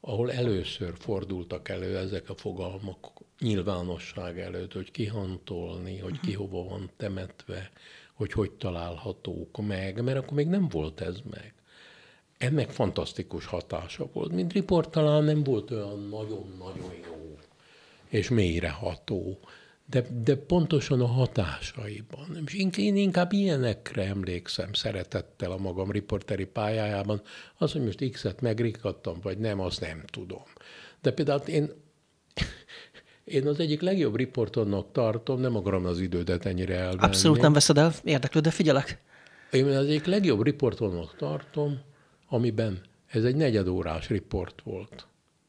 ahol először fordultak elő ezek a fogalmak nyilvánosság előtt, hogy kihantolni, hogy ki hova van temetve, hogy hogy találhatók meg, mert akkor még nem volt ez meg. Ennek fantasztikus hatása volt. Mint riport talán nem volt olyan nagyon-nagyon jó és mélyreható, de, de pontosan a hatásaiban. És én inkább ilyenekre emlékszem szeretettel a magam riporteri pályájában. Az, hogy most X-et megrikadtam, vagy nem, azt nem tudom. De például én, én az egyik legjobb riportonnak tartom, nem akarom az idődet ennyire elvenni. Abszolút nem veszed el, érdeklő, de figyelek. Én az egyik legjobb riportonnak tartom, amiben ez egy negyedórás riport volt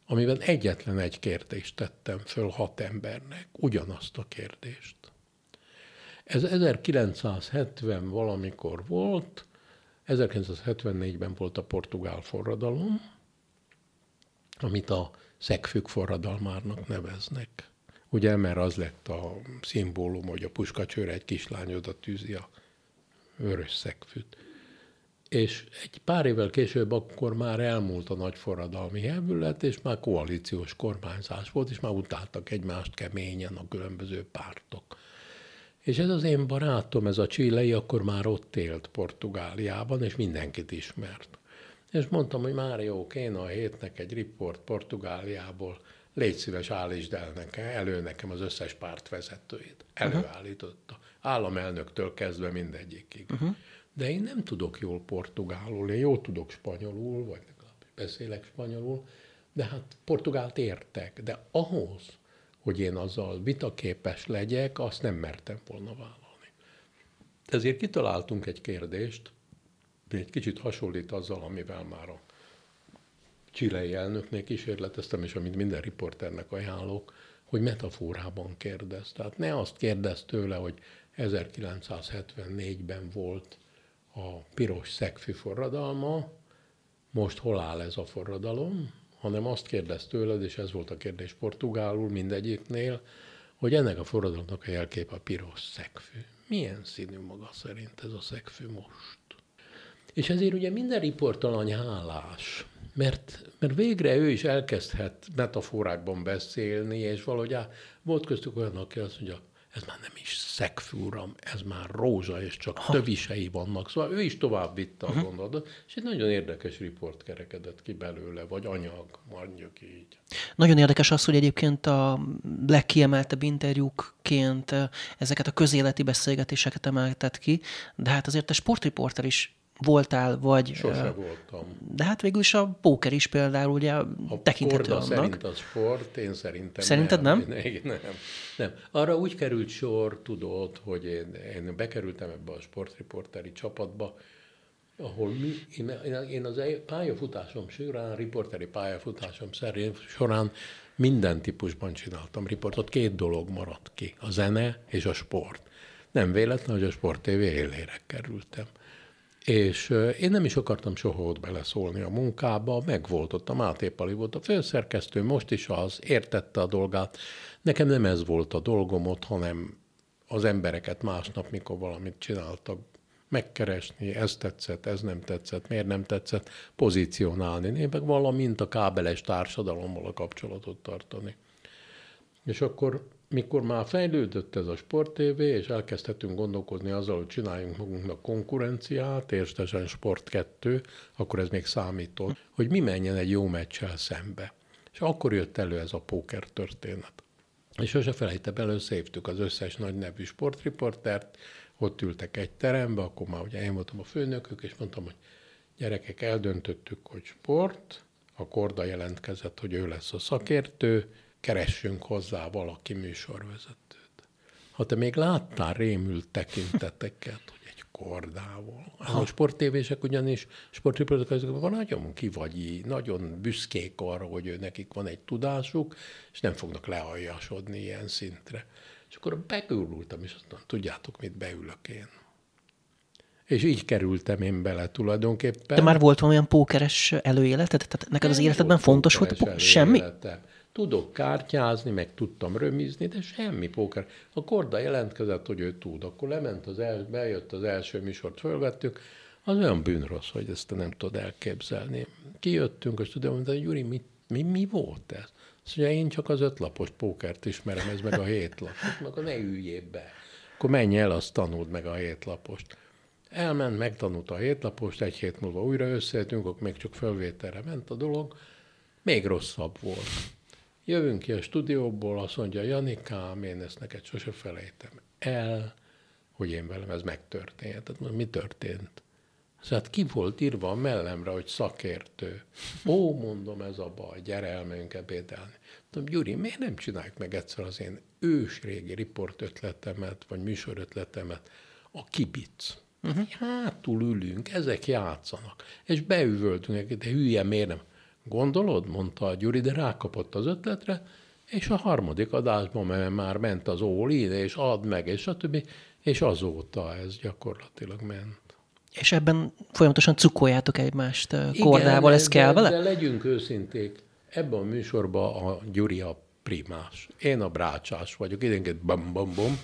amiben egyetlen egy kérdést tettem föl hat embernek, ugyanazt a kérdést. Ez 1970 valamikor volt, 1974-ben volt a portugál forradalom, amit a szegfük forradalmárnak neveznek. Ugye, mert az lett a szimbólum, hogy a puskacsőre egy kislány oda tűzi a vörös szegfűt és egy pár évvel később akkor már elmúlt a nagy forradalmi hevület, és már koalíciós kormányzás volt, és már utáltak egymást keményen a különböző pártok. És ez az én barátom, ez a csilei, akkor már ott élt Portugáliában, és mindenkit ismert. És mondtam, hogy már jó, kéne a hétnek egy riport Portugáliából, légy szíves, állítsd el nekem, elő nekem az összes párt vezetőjét. Előállította. Államelnöktől kezdve mindegyikig. Uh-huh de én nem tudok jól portugálul, én jól tudok spanyolul, vagy legalábbis beszélek spanyolul, de hát portugált értek, de ahhoz, hogy én azzal vitaképes legyek, azt nem mertem volna vállalni. Ezért kitaláltunk egy kérdést, egy kicsit hasonlít azzal, amivel már a csilei elnöknél kísérleteztem, és amit minden riporternek ajánlok, hogy metaforában kérdez. Tehát ne azt kérdez tőle, hogy 1974-ben volt a piros szegfű forradalma, most hol áll ez a forradalom, hanem azt kérdez tőled, és ez volt a kérdés portugálul mindegyiknél, hogy ennek a forradalomnak a jelkép a piros szegfű. Milyen színű maga szerint ez a szegfű most? És ezért ugye minden riportalany hálás, mert, mert végre ő is elkezdhet metaforákban beszélni, és valahogy volt köztük olyan, aki azt mondja, ez már nem is szegfű, uram, ez már rózsa, és csak ha. tövisei vannak. Szóval ő is tovább vitte a uh-huh. gondolatot, és egy nagyon érdekes riport kerekedett ki belőle, vagy anyag, mondjuk így. Nagyon érdekes az, hogy egyébként a legkiemeltebb interjúkként ezeket a közéleti beszélgetéseket emeltet ki, de hát azért a sportriporter is voltál, vagy... Sose uh, voltam. De hát végül is a póker is például ugye a tekintető annak. szerint a sport, én szerintem Szerinted nem? Nem? nem? Nem, nem. Arra úgy került sor, tudod, hogy én, én bekerültem ebbe a sportriporteri csapatba, ahol mi, én, én az pályafutásom során, riporteri pályafutásom szerint során minden típusban csináltam riportot. Két dolog maradt ki, a zene és a sport. Nem véletlen, hogy a Sport TV élére kerültem És én nem is akartam soha ott beleszólni a munkába, meg volt ott a Máté Pali volt a főszerkesztő, most is az, értette a dolgát. Nekem nem ez volt a dolgom ott, hanem az embereket másnap, mikor valamit csináltak, megkeresni, ez tetszett, ez nem tetszett, miért nem tetszett, pozícionálni, én meg valamint a kábeles társadalommal a kapcsolatot tartani. És akkor, mikor már fejlődött ez a Sport TV, és elkezdhetünk gondolkozni azzal, hogy csináljunk magunknak konkurenciát, értesen Sport 2, akkor ez még számított, hogy mi menjen egy jó meccsel szembe. És akkor jött elő ez a póker történet. És sose felejtem, előszévtük az összes nagy nevű sportriportert, ott ültek egy terembe, akkor már ugye én voltam a főnökök, és mondtam, hogy gyerekek, eldöntöttük, hogy sport, a Korda jelentkezett, hogy ő lesz a szakértő, keressünk hozzá valaki műsorvezetőt. Ha te még láttál rémült tekinteteket, hogy egy kordával. A sporttévések ugyanis, sportriportok van nagyon kivagyí, nagyon büszkék arra, hogy ő nekik van egy tudásuk, és nem fognak lealjasodni ilyen szintre. És akkor begurultam, és azt mondtam, tudjátok, mit beülök én. És így kerültem én bele tulajdonképpen. De már volt olyan pókeres előéleted? Tehát neked az életedben fontos volt a póker? Semmi? Életem. Tudok kártyázni, meg tudtam römizni, de semmi póker. A Korda jelentkezett, hogy ő tud. Akkor lement az el, bejött az első műsort, fölvettük. Az olyan bűnrossz, hogy ezt nem tudod elképzelni. Kijöttünk, és tudom, hogy Gyuri, mi, mi, mi volt ez? Azt mondja, én csak az ötlapos pókert ismerem, ez meg a hétlapos. Meg a ne üljél be. Akkor menj el, azt tanuld meg a hétlapost. Elment, megtanult a hétlapost, egy hét múlva újra összehetünk, akkor még csak fölvételre ment a dolog. Még rosszabb volt. Jövünk ki a stúdióból, azt mondja, Janikám, én ezt neked sose felejtem el, hogy én velem ez megtörtént. Tehát mi történt? Szóval ki volt írva a mellemre, hogy szakértő. Ó, mondom, ez a baj, gyere elmegyünk ebédelni. Mondom, Gyuri, miért nem csináljuk meg egyszer az én ős régi riport ötletemet, vagy műsor ötletemet, a kibic. Uh-huh. Hátul ülünk, ezek játszanak. És beüvöltünk, de hülye, miért nem? Gondolod, mondta a Gyuri, de rákapott az ötletre, és a harmadik adásban már ment az all és add meg, és stb. És azóta ez gyakorlatilag ment. És ebben folyamatosan cukoljátok egymást kordával, ez kell vele? De legyünk őszinték, ebben a műsorban a Gyuri a primás. Én a brácsás vagyok, időnként bam, bam, bam.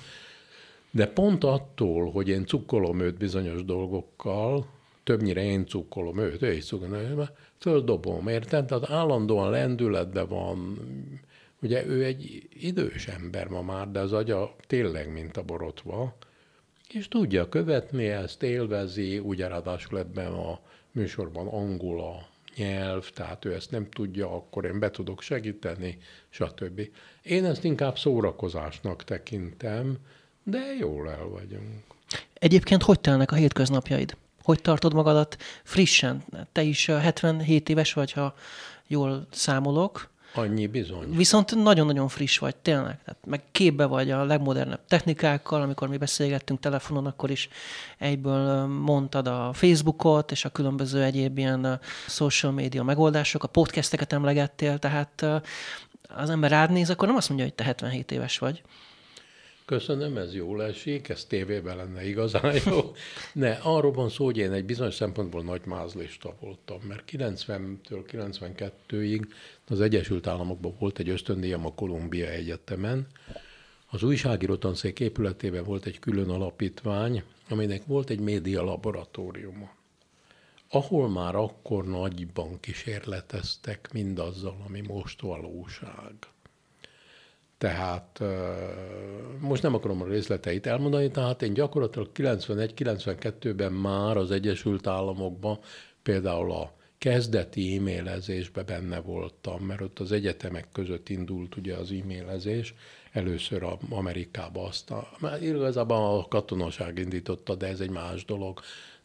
De pont attól, hogy én cukkolom őt bizonyos dolgokkal, többnyire én cukkolom őt, ő is cukkolom, földobom, érted? Tehát állandóan lendületben van, ugye ő egy idős ember ma már, de az agya tényleg, mint a borotva, és tudja követni ezt, élvezi, ugye ráadásul ebben a műsorban angol a nyelv, tehát ő ezt nem tudja, akkor én be tudok segíteni, stb. Én ezt inkább szórakozásnak tekintem, de jól el vagyunk. Egyébként hogy telnek a hétköznapjaid? Hogy tartod magadat frissen? Te is 77 éves vagy, ha jól számolok. Annyi bizony. Viszont nagyon-nagyon friss vagy, tényleg. Tehát meg képbe vagy a legmodernebb technikákkal, amikor mi beszélgettünk telefonon, akkor is egyből mondtad a Facebookot, és a különböző egyéb ilyen social media megoldások, a podcasteket emlegettél, tehát az ember rád néz, akkor nem azt mondja, hogy te 77 éves vagy. Köszönöm, ez jól esik, ez tévében lenne igazán jó. Ne, arról van szó, hogy én egy bizonyos szempontból nagy mázlista voltam, mert 90-től 92-ig az Egyesült Államokban volt egy ösztöndíjam a Kolumbia Egyetemen. Az újságíró tanszék épületében volt egy külön alapítvány, aminek volt egy média laboratóriuma, ahol már akkor nagyban kísérleteztek mindazzal, ami most valóság. Tehát most nem akarom a részleteit elmondani, tehát én gyakorlatilag 91-92-ben már az Egyesült Államokban például a kezdeti e-mailezésbe benne voltam, mert ott az egyetemek között indult ugye az e-mailezés, először a Amerikába, aztán igazából a katonaság indította, de ez egy más dolog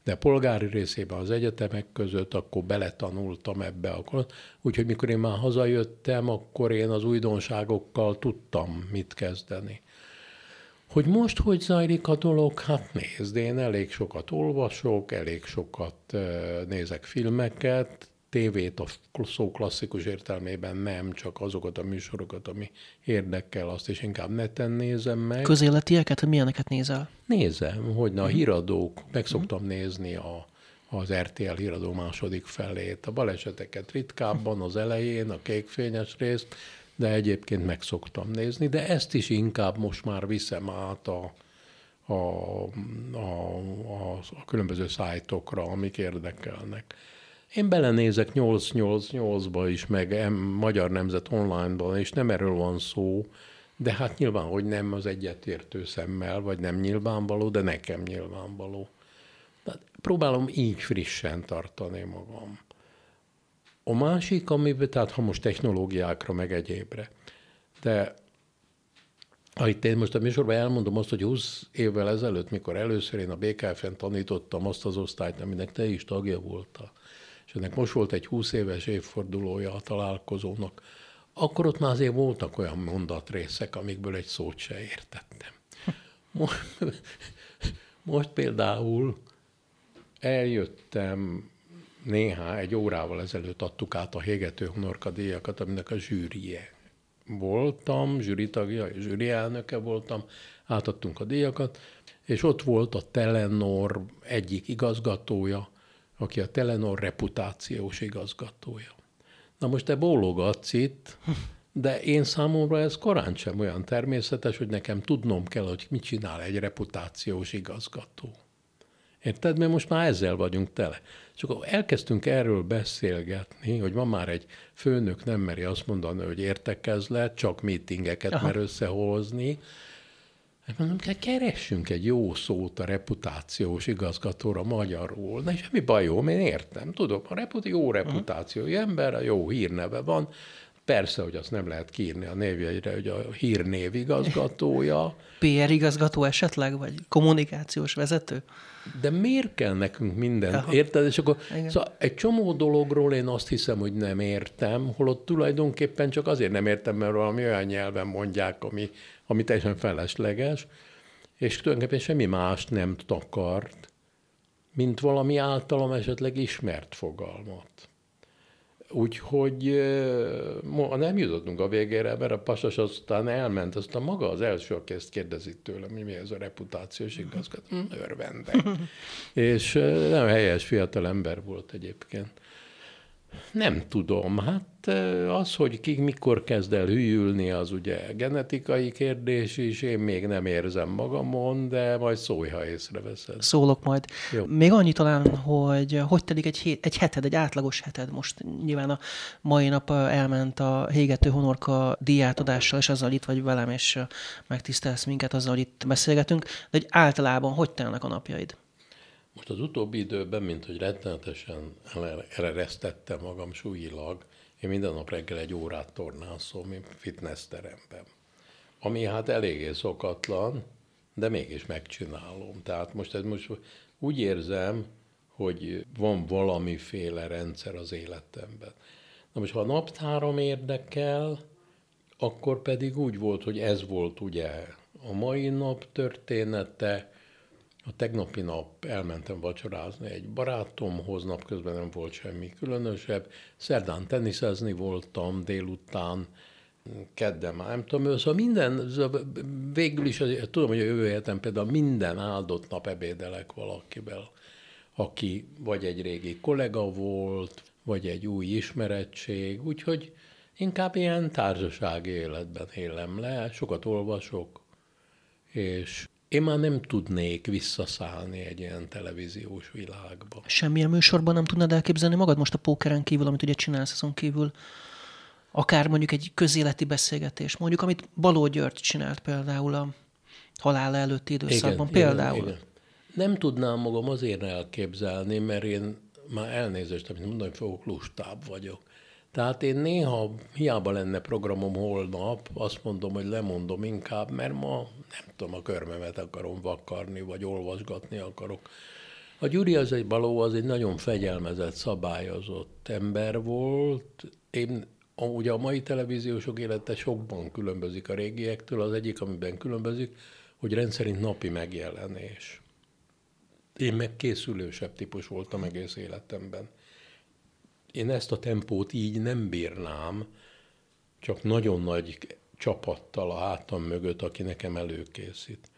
de polgári részében az egyetemek között, akkor beletanultam ebbe. Akkor, úgyhogy mikor én már hazajöttem, akkor én az újdonságokkal tudtam mit kezdeni. Hogy most hogy zajlik a dolog? Hát nézd, én elég sokat olvasok, elég sokat nézek filmeket, tévét a szó klasszikus értelmében nem, csak azokat a műsorokat, ami érdekel, azt is inkább neten nézem meg. Közéletieket, milyeneket nézel? Nézem, hogy na, a híradók, meg szoktam nézni a az RTL híradó második felét. A baleseteket ritkábban, az elején, a kékfényes részt, de egyébként meg szoktam nézni, de ezt is inkább most már viszem át a, a, a, a, a különböző szájtokra, amik érdekelnek. Én belenézek 888-ba is, meg Magyar Nemzet online-ban, és nem erről van szó, de hát nyilván, hogy nem az egyetértő szemmel, vagy nem nyilvánvaló, de nekem nyilvánvaló. Tehát próbálom így frissen tartani magam. A másik, amiben, tehát ha most technológiákra, meg egyébre, de itt én most a műsorban elmondom azt, hogy 20 évvel ezelőtt, mikor először én a BKF-en tanítottam azt az osztályt, aminek te is tagja voltál, és ennek most volt egy 20 éves évfordulója a találkozónak, akkor ott már azért voltak olyan mondatrészek, amikből egy szót se értettem. Most, most például eljöttem néhány, egy órával ezelőtt adtuk át a Hégető Honorka díjakat, aminek a zsűrie voltam, zsűritagja, zsűri elnöke voltam, átadtunk a díjakat, és ott volt a Telenor egyik igazgatója, aki a Telenor reputációs igazgatója. Na most te bólogatsz itt, de én számomra ez korán sem olyan természetes, hogy nekem tudnom kell, hogy mit csinál egy reputációs igazgató. Érted? Mert most már ezzel vagyunk tele. És akkor elkezdtünk erről beszélgetni, hogy van már egy főnök nem meri azt mondani, hogy értekezlet, csak meetingeket Aha. mer összehozni, Hát mondom, kell keressünk egy jó szót a reputációs igazgatóra magyarul. Ne semmi baj, jó, én értem. Tudom, a reput, jó reputációi uh-huh. ember, a jó hírneve van. Persze, hogy azt nem lehet kiírni a névjegyre, hogy a hírnév igazgatója. PR igazgató esetleg, vagy kommunikációs vezető? De miért kell nekünk minden? Aha. Érted? És akkor szóval egy csomó dologról én azt hiszem, hogy nem értem, holott tulajdonképpen csak azért nem értem, mert valami olyan nyelven mondják, ami ami teljesen felesleges, és tulajdonképpen semmi mást nem takart, mint valami általam esetleg ismert fogalmat. Úgyhogy nem jutottunk a végére, mert a pasas aztán elment, aztán maga az első, aki ezt kérdezi tőlem, hogy mi ez a reputációs igazgató, örvende. és nem helyes fiatal ember volt egyébként. Nem tudom, hát az, hogy ki mikor kezd el hűlni, az ugye genetikai kérdés is, én még nem érzem magamon, de majd szólj, ha észreveszed. Szólok majd. Jó. Még annyi talán, hogy hogy telik egy, hét, egy heted, egy átlagos heted. Most nyilván a mai nap elment a Hégető Honorka díjátadással, és azzal itt vagy velem, és megtisztelsz minket azzal, hogy itt beszélgetünk, de hogy általában hogy telnek a napjaid? Most az utóbbi időben, mint hogy rettenetesen eleresztettem magam súlyilag, én minden nap reggel egy órát tornászom fitness teremben. Ami hát eléggé szokatlan, de mégis megcsinálom. Tehát most, ez most úgy érzem, hogy van valamiféle rendszer az életemben. Na most, ha a naptáram érdekel, akkor pedig úgy volt, hogy ez volt ugye a mai nap története, a tegnapi nap elmentem vacsorázni egy barátomhoz, napközben nem volt semmi különösebb. Szerdán teniszezni voltam, délután, kedden már nem tudom, szóval minden, szóval végül is tudom, hogy a jövő héten például minden áldott nap ebédelek valakivel, aki vagy egy régi kollega volt, vagy egy új ismerettség, úgyhogy inkább ilyen társasági életben élem le, sokat olvasok, és én már nem tudnék visszaszállni egy ilyen televíziós világba. Semmilyen műsorban nem tudnád elképzelni magad most a pókeren kívül, amit ugye csinálsz azon kívül? Akár mondjuk egy közéleti beszélgetés, mondjuk amit Baló György csinált például a halála előtti időszakban igen, például. Igen, igen. Nem tudnám magam azért elképzelni, mert én már elnézést, amit mondani fogok, lustább vagyok. Tehát én néha, hiába lenne programom holnap, azt mondom, hogy lemondom inkább, mert ma nem tudom, a körmemet akarom vakarni, vagy olvasgatni akarok. A Gyuri az egy baló, az egy nagyon fegyelmezett, szabályozott ember volt. Én ugye a mai televíziósok élete sokban különbözik a régiektől. Az egyik, amiben különbözik, hogy rendszerint napi megjelenés. Én meg készülősebb típus voltam egész életemben én ezt a tempót így nem bírnám, csak nagyon nagy csapattal a hátam mögött, aki nekem előkészít.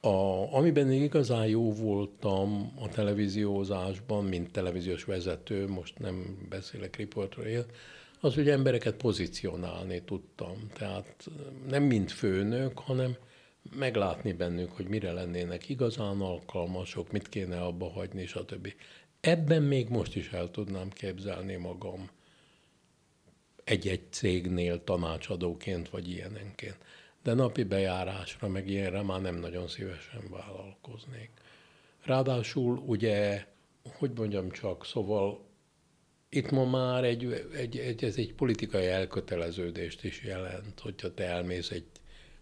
A, amiben én igazán jó voltam a televíziózásban, mint televíziós vezető, most nem beszélek riportról, az, hogy embereket pozícionálni tudtam. Tehát nem mint főnök, hanem meglátni bennük, hogy mire lennének igazán alkalmasok, mit kéne abba hagyni, stb. Ebben még most is el tudnám képzelni magam egy-egy cégnél tanácsadóként vagy ilyenenként. De napi bejárásra, meg ilyenre már nem nagyon szívesen vállalkoznék. Ráadásul ugye, hogy mondjam csak, szóval itt ma már egy, egy, egy, ez egy politikai elköteleződést is jelent, hogyha te elmész egy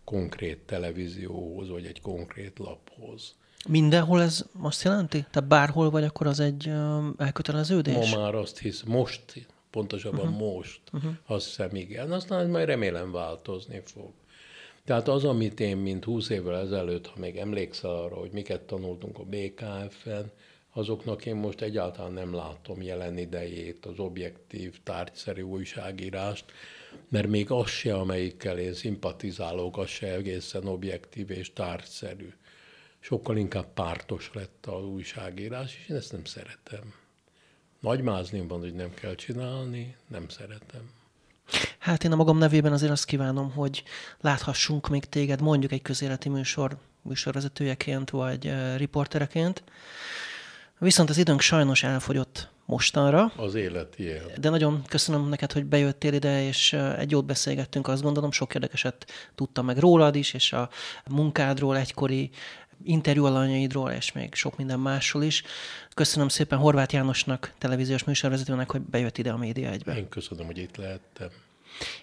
konkrét televízióhoz, vagy egy konkrét laphoz. Mindenhol ez azt jelenti? Tehát bárhol vagy, akkor az egy elköteleződés? Ma már azt hisz, most, pontosabban uh-huh. most, uh-huh. azt hiszem igen. Aztán ez majd remélem változni fog. Tehát az, amit én, mint 20 évvel ezelőtt, ha még emlékszel arra, hogy miket tanultunk a BKF-en, azoknak én most egyáltalán nem látom jelen idejét, az objektív, tárgyszerű újságírást, mert még az se, amelyikkel én szimpatizálok, az se egészen objektív és tárgyszerű. Sokkal inkább pártos lett az újságírás, és én ezt nem szeretem. Nagy van, hogy nem kell csinálni, nem szeretem. Hát én a magam nevében azért azt kívánom, hogy láthassunk még téged mondjuk egy közéleti műsor műsorvezetőjeként vagy uh, riportereként. Viszont az időnk sajnos elfogyott mostanra. Az élet ilyen. De nagyon köszönöm neked, hogy bejöttél ide, és egy jót beszélgettünk, azt gondolom, sok érdekeset tudtam meg rólad is, és a munkádról, egykori interjú alanyaidról, és még sok minden másról is. Köszönöm szépen Horváth Jánosnak, televíziós műsorvezetőnek, hogy bejött ide a Média egybe. Én köszönöm, hogy itt lehettem.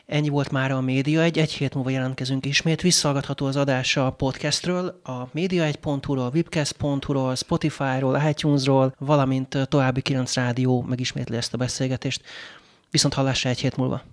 Ennyi volt már a Média egy, egy hét múlva jelentkezünk ismét. Visszallgatható az adása a podcastről, a média1.hu-ról, webcast.hu-ról, Spotify-ról, iTunes-ról, valamint további 9 rádió megismétli ezt a beszélgetést. Viszont hallásra egy hét múlva.